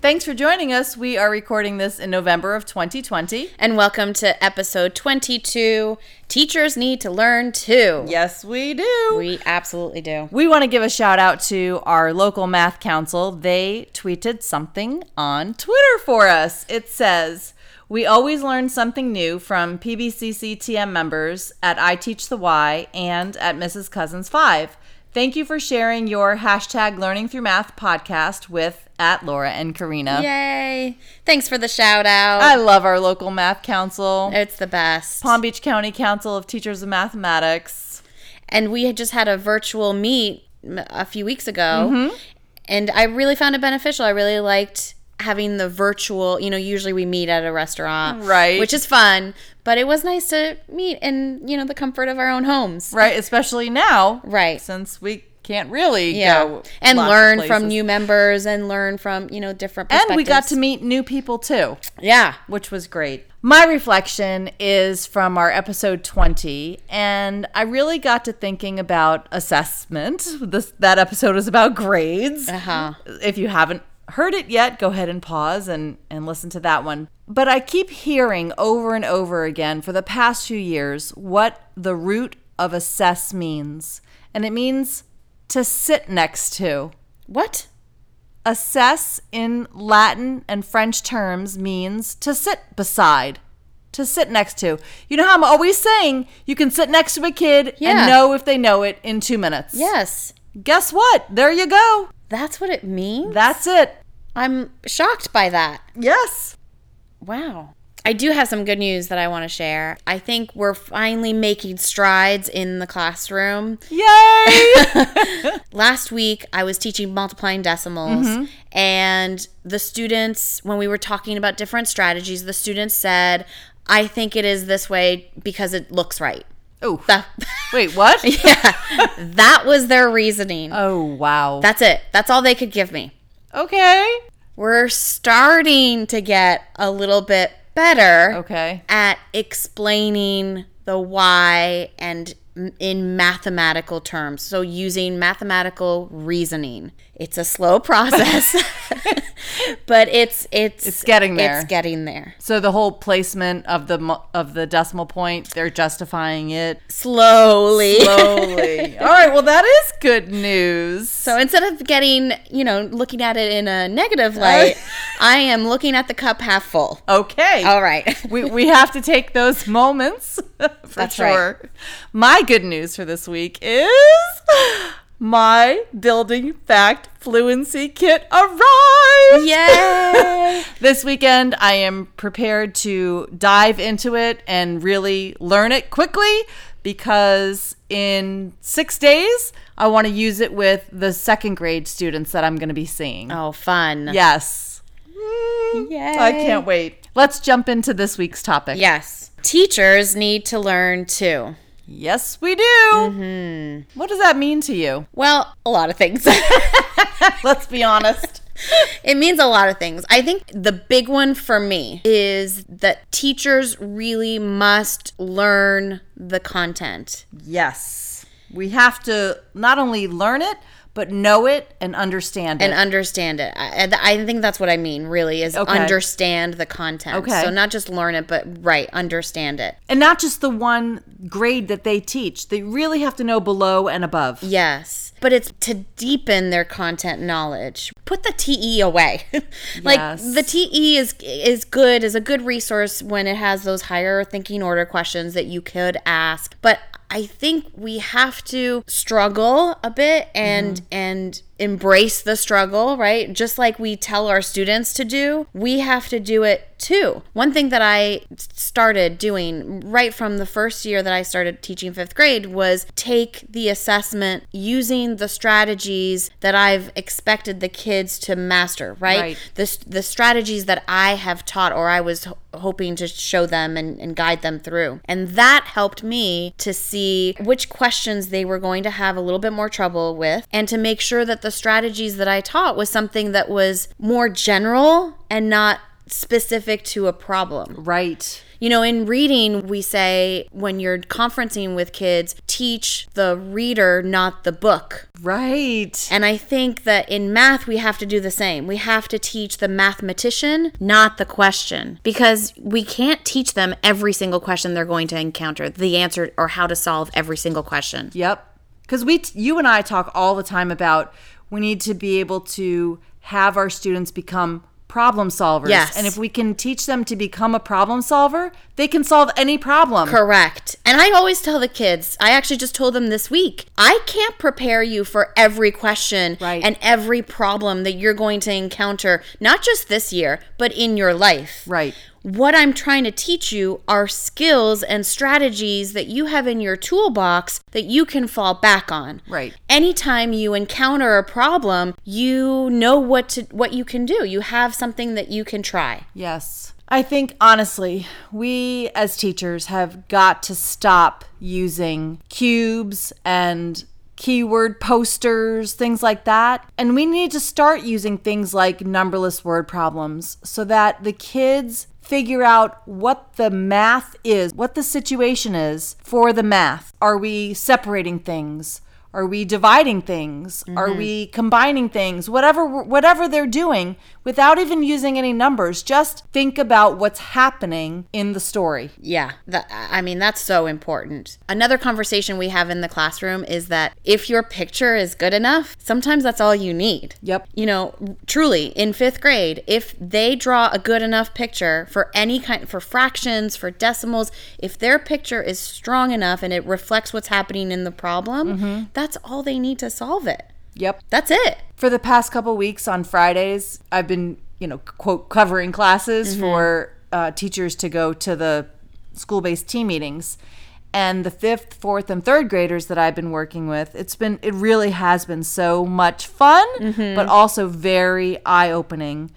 Thanks for joining us. We are recording this in November of 2020. And welcome to episode 22 Teachers Need to Learn Too. Yes, we do. We absolutely do. We want to give a shout out to our local math council. They tweeted something on Twitter for us. It says, we always learn something new from PBCC TM members at I Teach the Why and at Mrs. Cousins 5. Thank you for sharing your hashtag Learning Through Math podcast with at Laura and Karina. Yay. Thanks for the shout out. I love our local math council. It's the best. Palm Beach County Council of Teachers of Mathematics. And we had just had a virtual meet a few weeks ago. Mm-hmm. And I really found it beneficial. I really liked having the virtual, you know, usually we meet at a restaurant, right? Which is fun, but it was nice to meet in, you know, the comfort of our own homes. Right, especially now. Right. Since we can't really yeah. go and learn from new members and learn from, you know, different And we got to meet new people too. Yeah, which was great. My reflection is from our episode 20, and I really got to thinking about assessment. This that episode is about grades. Uh-huh. If you haven't heard it yet, go ahead and pause and, and listen to that one. But I keep hearing over and over again for the past few years what the root of assess means. And it means to sit next to. What? Assess in Latin and French terms means to sit beside, to sit next to. You know how I'm always saying you can sit next to a kid Yeah. and know if they know it in two minutes. Yes. Guess what? There you go. That's what it means? That's it. I'm shocked by that. Yes. Wow. I do have some good news that I want to share. I think we're finally making strides in the classroom. Yay! Last week, I was teaching multiplying decimals, mm-hmm. and the students, when we were talking about different strategies, the students said, I think it is this way because it looks right. oh, wait, what? yeah, that was their reasoning. Oh, wow. That's it. That's all they could give me. okay. We're starting to get a little bit better Okay. at explaining the why and in mathematical terms. So using mathematical reasoning. It's a slow process. but it's it's It's getting there. It's getting there. So the whole placement of the mo- of the decimal point, they're justifying it Slowly. slowly. All right, well that is good news. So instead of getting, you know, looking at it in a negative light, I am looking at the cup half full. Okay. All right. we, we have to take those moments for That's right. sure. My good news for this week is my building fact fluency kit arrived. Yay! This weekend, I am prepared to dive into it and really learn it quickly because in six days, I want to use it with the second grade students that I'm going to be seeing. oh, fun. Yes. Mm, Yay. I can't wait. Let's jump into this week's topic. Yes. Teachers need to learn too. Yes, we do. Mm-hmm. What does that mean to you? Well, a lot of things. Let's be honest. it means a lot of things. I think the big one for me is that teachers really must learn the content. yes. We have to not only learn it, but know it and understand it. and understand it. I, I think that's what I mean, really, is Okay. understand the content. Okay. So not just learn it, but right, understand it. and not just the one grade that they teach. They really have to know below and above. Yes. But it's to deepen their content knowledge. Put the TE away. like Yes. the TE is is good, is a good resource when it has those higher thinking order questions that you could ask. But I think we have to struggle a bit and mm-hmm. and embrace the struggle, right? Just like we tell our students to do, we have to do it too. One thing that I started doing right from the first year that I started teaching fifth grade was take the assessment using the strategies that I've expected the kids to master, right? Right. The, the strategies that I have taught or I was hoping to show them and, and guide them through. And that helped me to see which questions they were going to have a little bit more trouble with and to make sure that the strategies that I taught was something that was more general and not specific to a problem. Right. You know, in reading, we say when you're conferencing with kids, teach the reader, not the book. Right. And I think that in math, we have to do the same. We have to teach the mathematician, not the question, because we can't teach them every single question they're going to encounter, the answer or how to solve every single question. Yep. Because we, t- you and I talk all the time about we need to be able to have our students become problem solvers. Yes. And if we can teach them to become a problem solver, they can solve any problem. Correct. And I always tell the kids, I actually just told them this week, I can't prepare you for every question Right. and every problem that you're going to encounter, not just this year, but in your life. Right. What I'm trying to teach you are skills and strategies that you have in your toolbox that you can fall back on. Right. Anytime you encounter a problem, you know what to what you can do. You have something that you can try. Yes. I think honestly, we as teachers have got to stop using cubes and keyword posters, things like that. And we need to start using things like numberless word problems so that the kids figure out what the math is, what the situation is for the math. Are we separating things? Are we dividing things? Are mm-hmm. we combining things? Whatever whatever they're doing without even using any numbers, just think about what's happening in the story. Yeah, that, I mean, that's so important. Another conversation we have in the classroom is that if your picture is good enough, sometimes that's all you need. Yep. You know, truly, in fifth grade, if they draw a good enough picture for any kind, for fractions, for decimals, if their picture is strong enough and it reflects what's happening in the problem, mm-hmm. That's all they need to solve it. Yep. That's it. For the past couple weeks on Fridays, I've been, you know, quote covering classes for uh, teachers to go to the school-based team meetings. And the fifth, fourth, and third graders that I've been working with, it's been, it really has been so much fun, but also very eye opening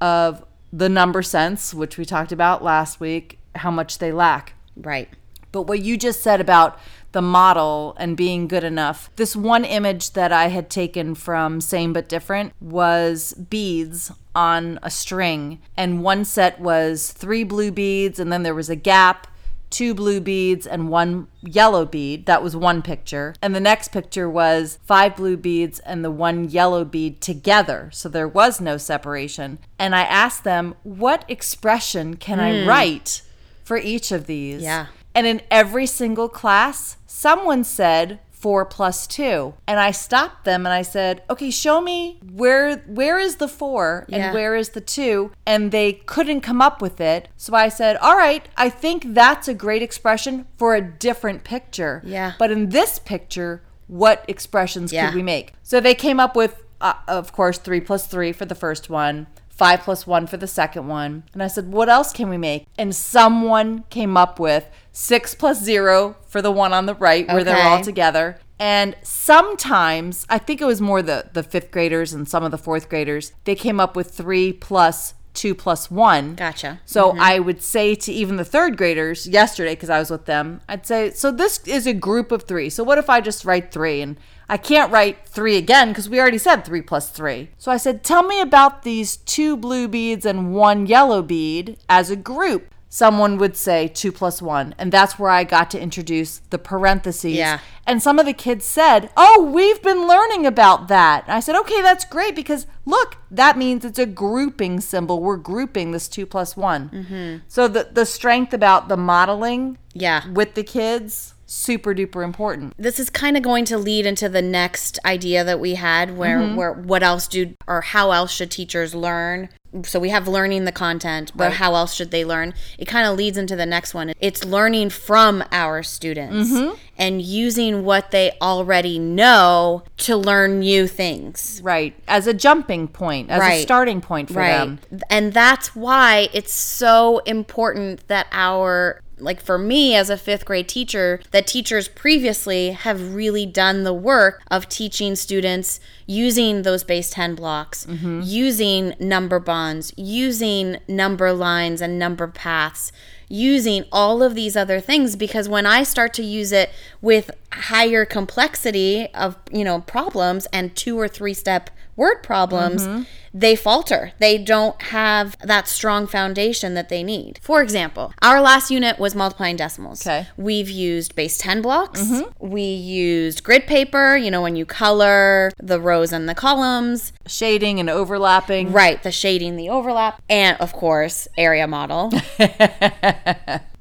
of the number sense, which we talked about last week, how much they lack. Right. But what you just said about the model and being good enough, this one image that I had taken from Same But Different was beads on a string. And one set was three blue beads, and then there was a gap, two blue beads, and one yellow bead. That was one picture. And the next picture was five blue beads and the one yellow bead together. So there was no separation. And I asked them, what expression can I hmm. write for each of these? Yeah. And in every single class, someone said four plus two. And I stopped them and I said, okay, show me where where is the four and Yeah. where is the two? And they couldn't come up with it. So I said, all right, I think that's a great expression for a different picture. Yeah. But in this picture, what expressions Yeah. could we make? So they came up with, uh, of course, three plus three for the first one, five plus one for the second one. And I said, what else can we make? And someone came up with six plus zero for the one on the right where they're all together. And sometimes, I think it was more the, the fifth graders and some of the fourth graders, they came up with three plus two plus one. Gotcha. So mm-hmm. I would say to even the third graders yesterday, because I was with them, I'd say, so this is a group of three. So what if I just write three? And I can't write three again because we already said three plus three. So I said, tell me about these two blue beads and one yellow bead as a group. Someone would say two plus one. And that's where I got to introduce the parentheses. Yeah. And some of the kids said, Oh, we've been learning about that. And I said, Okay, that's great because look, that means it's a grouping symbol. We're grouping this two plus one. Mm-hmm. So the, the strength about the modeling Yeah. with the kids, super duper important. this is kind of going to lead into the next idea that we had where where what else do or how else should teachers learn So we have learning the content, but Right. how else should they learn? It kind of leads into the next one. It's learning from our students Mm-hmm. and using what they already know to learn new things. Right. As a jumping point, as a starting point for them. And that's why it's so important that our like for me as a 5th grade teacher that teachers previously have really done the work of teaching students using those base 10 blocks using number bonds using number lines and number paths using all of these other things because when I start to use it with higher complexity of, you know, problems and two or three step word problems, Mm-hmm. They falter. They don't have that strong foundation that they need. For example, our last unit was multiplying decimals. Okay. Mm-hmm. We've used base 10 blocks. We used grid paper, you know, when you color the rows and the columns. Shading and overlapping. Right, the shading, the overlap, and of course, area model.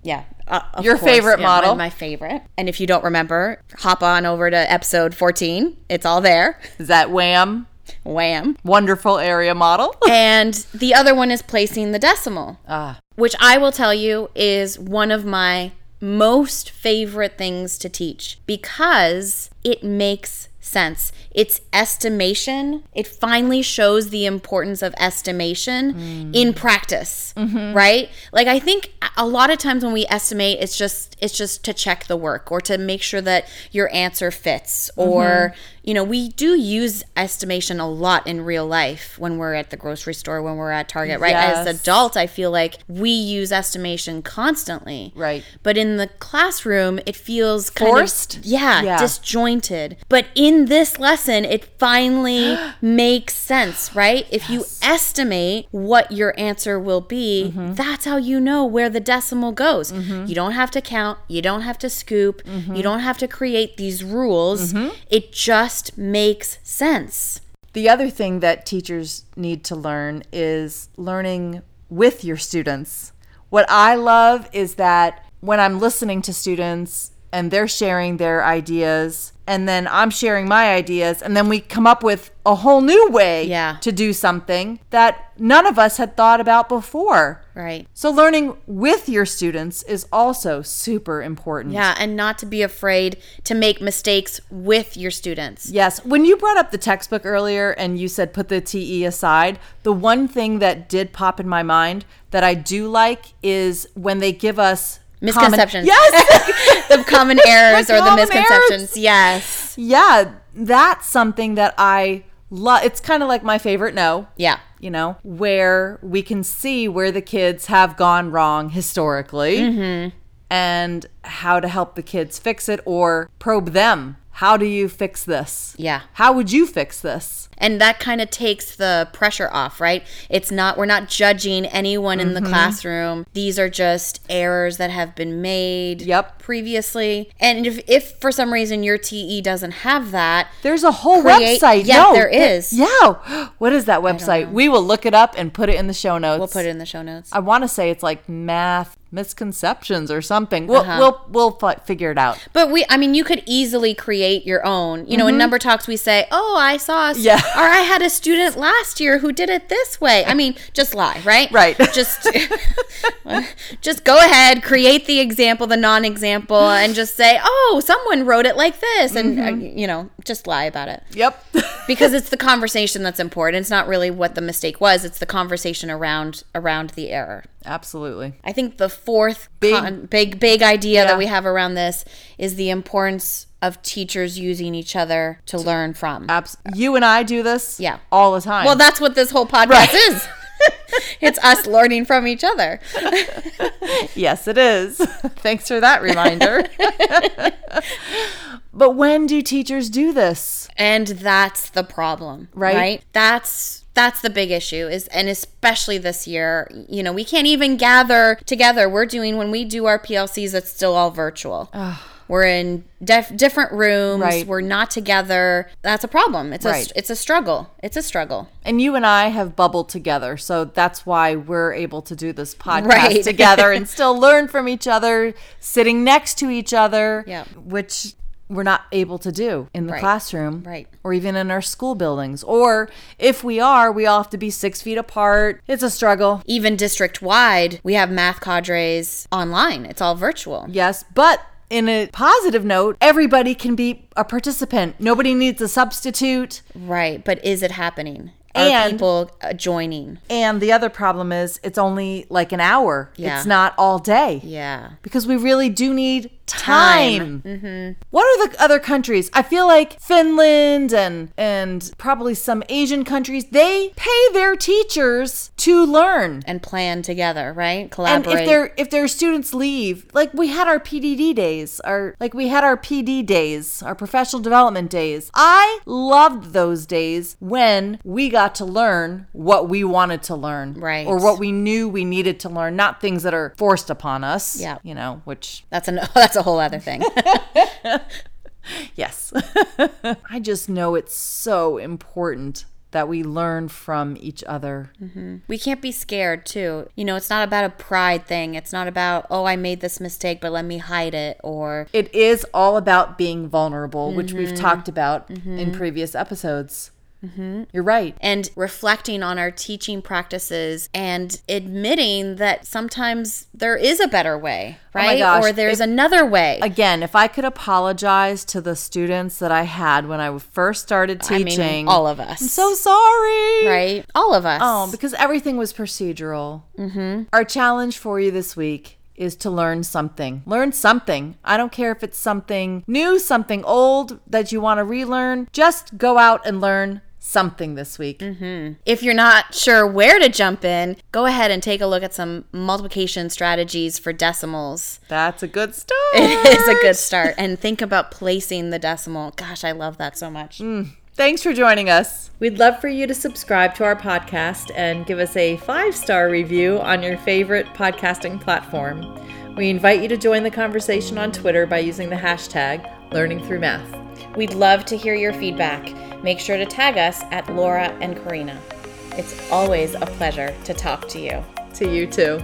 yeah. uh, Your favorite yeah, model. My, my favorite. And if you don't remember, hop on over to episode 14. It's all there. Is that wham? Wham. Wonderful area model. and the other one is placing the decimal, ah, which I will tell you is one of my most favorite things to teach because it makes sense. It's estimation. It finally shows the importance of estimation mm. in practice, mm-hmm. right? Like I think a lot of times when we estimate it's just it's just to check the work or to make sure that your answer fits mm-hmm. or you know, we do use estimation a lot in real life when we're at the grocery store, when we're at Target, right? As Yes. adults, I feel like we use estimation constantly. Right. But in the classroom, it feels kind Forced? of yeah, Yeah. disjointed. But in this lesson, it finally makes sense, right? If you estimate what your answer will be, Mm-hmm. that's how you know where the decimal goes. You don't have to count, you don't have to scoop, Mm-hmm. you don't have to create these rules. It just makes sense. The other thing that teachers need to learn is learning with your students. What I love is that when I'm listening to students and they're sharing their ideas, and then I'm sharing my ideas, and then we come up with a whole new way Yeah. to do something that none of us had thought about before. Right. So, learning with your students is also super important. Yeah, and not to be afraid to make mistakes with your students. Yes. When you brought up the textbook earlier and you said put the TE aside, the one thing that did pop in my mind that I do like is when they give us common- Misconceptions. yes. the common errors or the misconceptions. errors. Yes. yeah. That's something that I love. It's kind of like my favorite no. Yeah. You know, where we can see where the kids have gone wrong historically Mm-hmm. and how to help the kids fix it or probe them. How do you fix this? Yeah. How would you fix this? And that kind of takes the pressure off, right? It's not, we're not judging anyone in the Mm-hmm. classroom. These are just errors that have been made Yep. previously. And if, if for some reason your TE doesn't have that, There's a whole Create- website. yeah, no, there yeah. What is that website? We will look it up and put it in the show notes. we'll put it in the show notes. I want to say it's like math misconceptions or something. We'll Uh-huh. we'll we'll fi- figure it out. But we, I mean, you could easily create your own. You know, in number talks, we say, "Oh, I saw, Mm-hmm. Yeah. or I had a student last year who did it this way." I mean, just lie, right? Right. Just, just go ahead, create the example, the non-example, and just say, "Oh, someone wrote it like this," and Mm-hmm. uh, you know, just lie about it Yep. because it's the conversation that's important. It's not really what the mistake was; it's the conversation around around the error. Absolutely. I think the fourth Big- big big big idea Yeah. that we have around this is the importance of teachers using each other to learn from. Abs- you and I do this Yeah. all the time. well, that's what this whole podcast Right. is. it's us learning from each other. yes, it is. Thanks for that reminder. but when do teachers do this? And that's the problem, Right. right? That's that's the big issue is and especially this year, you know, we can't even gather together. We're doing when we do our PLCs it's still all virtual. We're in def- different rooms. Right. We're not together. That's a problem. It's Right. a it's a struggle. It's a struggle. And you and I have bubbled together, so that's why we're able to do this podcast Right. together and still learn from each other, sitting next to each other. Yeah. Which we're not able to do in the Right. classroom Right. or even in our school buildings. Or if we are, we all have to be six feet apart. It's a struggle. Even district wide, we have math cadres online. It's all virtual. Yes, but in a positive note, everybody can be a participant. Nobody needs a substitute. Right. But is it happening? Are And- people uh, joining? And the other problem is it's only like an hour. Yeah. It's not all day. Yeah. Because we really do need Time. time. What are the other countries? I feel like Finland and and probably some Asian countries, they pay their teachers to learn. And plan together, right? Collaborate. And if their if their students leave, like we had our PDD days, our like we had our PD days, our professional development days. I loved those days when we got to learn what we wanted to learn, Right. Or what we knew we needed to learn, not things that are forced upon us. Yeah. you know, which that's an that's a whole other thing. yes, I just know it's so important that we learn from each other. we can't be scared too. You know, it's not about a pride thing. It's not about, oh, I made this mistake, but let me hide it or It is all about being vulnerable, which we've Mm-hmm. talked about in previous episodes. You're right. and reflecting on our teaching practices and admitting that sometimes there is a better way, Oh right? gosh, or there's if- another way. Again, if I could apologize to the students that I had when I first started I teaching, mean, all of us. I'm so sorry. right? All of us. Oh, because everything was procedural. Mm-hmm. Our challenge for you this week is to learn something. Learn something. I don't care if it's something new, something old that you want to relearn. Just go out and learn something this week. Mm-hmm. If you're not sure where to jump in, go ahead and take a look at some multiplication strategies for decimals. That's a good start. It is a good start. And think about placing the decimal. Gosh, I love that so much. Mm. Thanks for joining us. We'd love for you to subscribe to our podcast and give us a five star review on your favorite podcasting platform. We invite you to join the conversation on Twitter by using the hashtag Learning Through Math. We'd love to hear your feedback. Make sure to tag us at Laura and Karina. It's always a pleasure to talk to you. To you too.